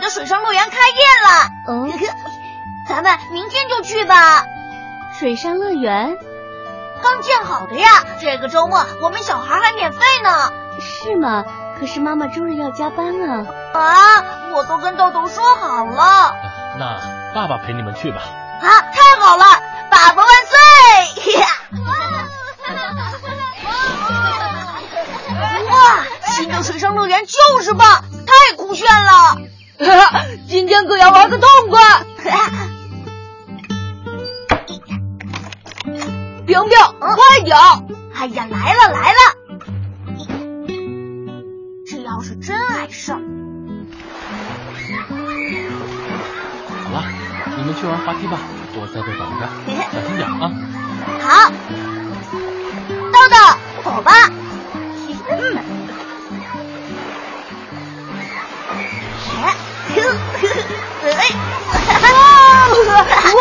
的水上乐园开业了。哦，咱们明天就去吧。水上乐园刚建好的呀，这个周末我们小孩还免费呢。是吗？可是妈妈周日要加班啊。啊，我都跟豆豆说好了。那爸爸陪你们去吧。啊，太好了！爸爸万岁！哇，新的水上乐园就是棒，太酷炫了！今天可要玩个痛快！平平，快点！哎呀，来了来了！这要是真碍事儿。好了，你们去玩滑梯吧，我在这等着，小心点啊！好，豆豆，走吧。嗯。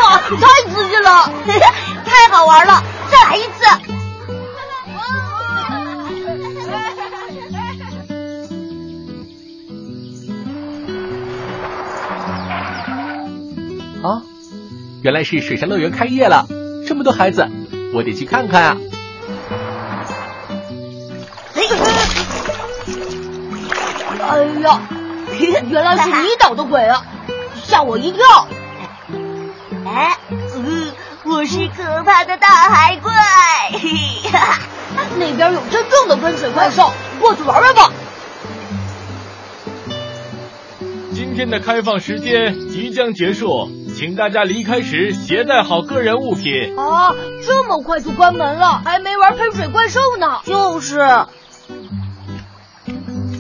哇，太刺激了，太好玩了！再来一次。啊，原来是水上乐园开业了，这么多孩子，我得去看看啊！哎呀，原来是你捣的鬼啊，吓我一跳！哎，嗯，我是可怕的大海怪。那边有真正的喷水怪兽，过去玩玩吧。今天的开放时间即将结束，请大家离开时携带好个人物品。啊，这么快就关门了，还没玩喷水怪兽呢。就是。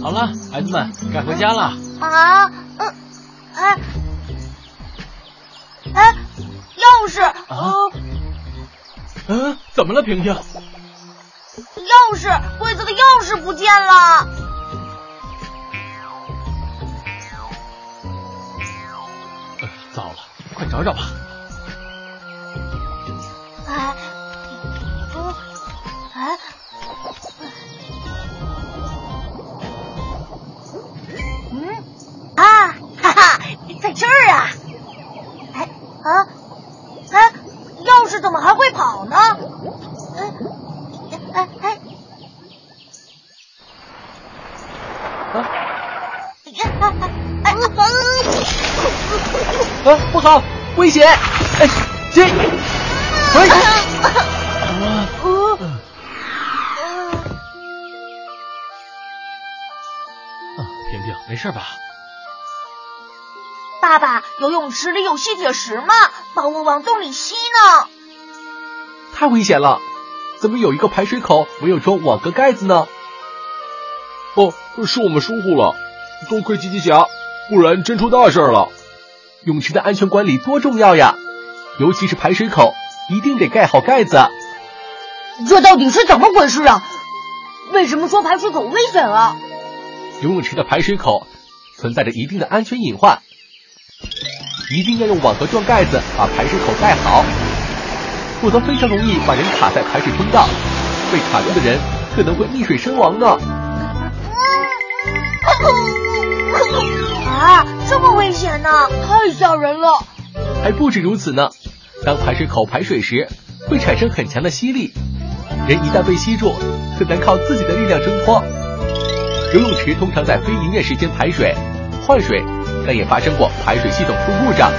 好了，孩子们该回家了。啊，嗯，哎，哎，钥匙。啊。嗯，怎么了，平平？钥匙，柜子的钥匙不见了。糟了，快找找吧。哎啊！啊，不好，危险！哎，接！哎，啊，哦，啊，平平，没事吧？爸爸，游泳池里有吸铁石吗？把我往洞里吸呢。太危险了！怎么有一个排水口没有装网格盖子呢？哦，是我们疏忽了，多亏吉吉侠，不然真出大事了。泳池的安全管理多重要呀，尤其是排水口，一定得盖好盖子。这到底是怎么回事啊？为什么说排水口危险啊？游泳池的排水口存在着一定的安全隐患，一定要用网格状盖子把排水口盖好，否则非常容易把人卡在排水通道，被卡住的人可能会溺水身亡呢。啊，这么危险呢？太吓人了！还不止如此呢，当排水口排水时，会产生很强的吸力，人一旦被吸住，很难靠自己的力量挣脱。游泳池通常在非营业时间排水换水，但也发生过排水系统出故障，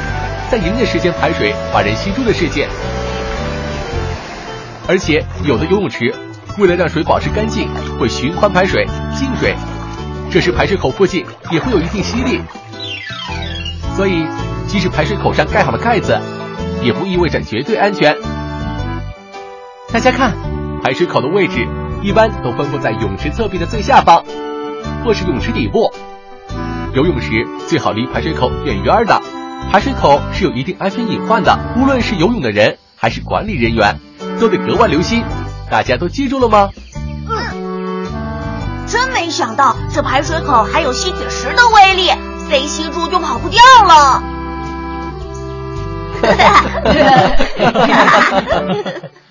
在营业时间排水把人吸住的事件。而且有的游泳池为了让水保持干净，会循环排水净水，这时排水口附近也会有一定吸力。所以，即使排水口上盖好了盖子，也不意味着绝对安全。大家看，排水口的位置一般都分布在泳池侧壁的最下方，或是泳池底部。游泳时最好离排水口远远的，排水口是有一定安全隐患的，无论是游泳的人还是管理人员，都得格外留心。大家都记住了吗？嗯，真没想到这排水口还有吸铁石的威力。被吸住就跑不掉了。